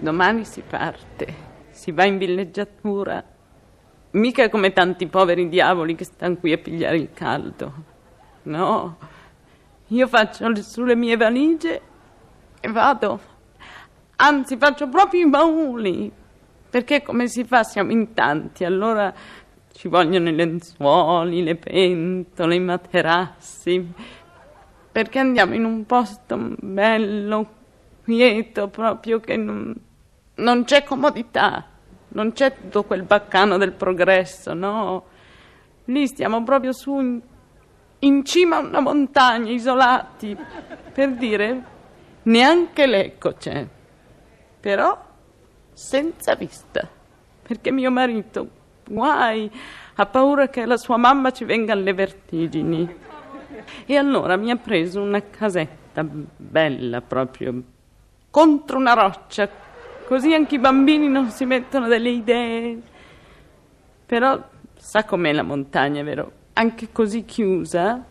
Domani si parte, si va in villeggiatura. Mica come tanti poveri diavoli che stanno qui a pigliare il caldo. No, io faccio le- sulle mie valigie e vado. Anzi, faccio proprio i bauli. Perché come si fa? Siamo in tanti, allora ci vogliono i lenzuoli, le pentole, i materassi. Perché andiamo in un posto bello, quieto, proprio che non, non c'è comodità, non c'è tutto quel baccano del progresso, no. Lì stiamo proprio su in, in cima a una montagna, isolati, per dire, neanche l'eco c'è, però senza vista, perché mio marito, guai, ha paura che la sua mamma ci venga alle vertigini. E allora mi ha preso una casetta bella proprio contro una roccia, così anche i bambini non si mettono delle idee. Però sa com'è la montagna, vero? Anche così chiusa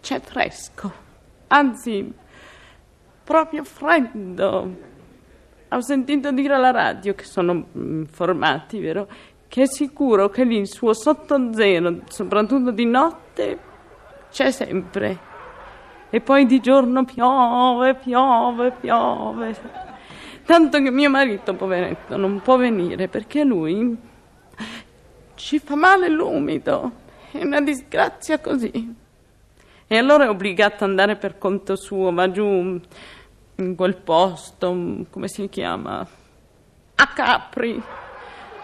c'è fresco, anzi proprio freddo. Ho sentito dire alla radio, che sono mm, informati, vero? Che è sicuro che lì il suo sotto zero, soprattutto di notte, c'è sempre. E poi di giorno piove, piove, piove. Tanto che mio marito, poveretto, non può venire perché lui ci fa male l'umido. È una disgrazia così. E allora è obbligato ad andare per conto suo, va giù in quel posto, come si chiama? A Capri.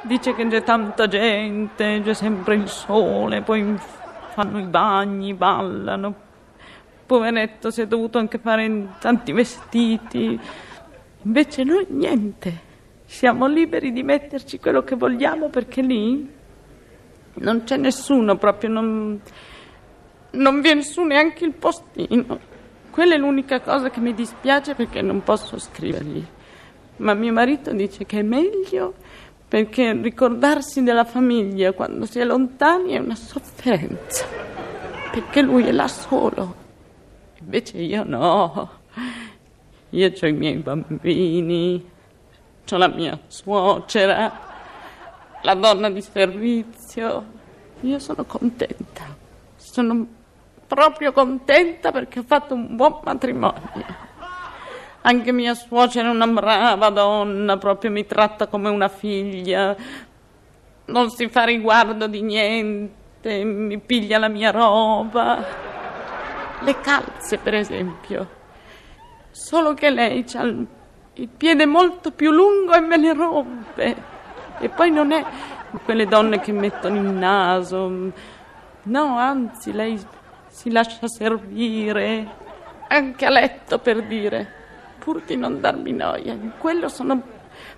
Dice che c'è tanta gente, c'è sempre il sole, poi fanno i bagni, ballano. Poveretto, si è dovuto anche fare tanti vestiti. Invece noi niente. Siamo liberi di metterci quello che vogliamo perché lì non c'è nessuno proprio, non, non viene su neanche il postino. Quella è l'unica cosa che mi dispiace perché non posso scrivergli. Ma mio marito dice che è meglio perché ricordarsi della famiglia quando si è lontani è una sofferenza. Perché lui è là solo. Invece io no. Io ho i miei bambini, ho la mia suocera, la donna di servizio. Io sono contenta. Sono proprio contenta perché ho fatto un buon matrimonio. Anche mia suocera è una brava donna, proprio mi tratta come una figlia. Non si fa riguardo di niente, mi piglia la mia roba. Le calze, per esempio. Solo che lei ha il, piede molto più lungo e me le rompe. E poi non è quelle donne che mettono il naso. No, anzi, lei si lascia servire, anche a letto per dire, pur di non darmi noia. In quello sono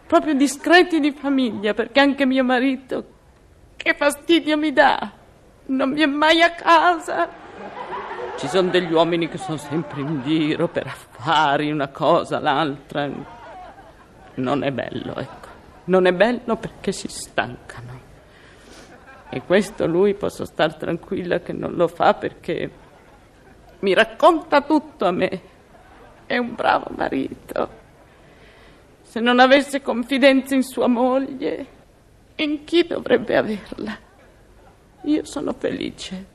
proprio discreti di famiglia, perché anche mio marito, che fastidio mi dà, non viene mai a casa. Ci sono degli uomini che sono sempre in giro per affari, una cosa, l'altra. Non è bello, ecco. Non è bello perché si stancano. E questo lui posso star tranquilla che non lo fa perché mi racconta tutto a me. È un bravo marito. Se non avesse confidenza in sua moglie, in chi dovrebbe averla? Io sono felice.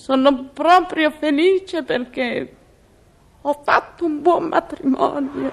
Sono proprio felice perché ho fatto un buon matrimonio.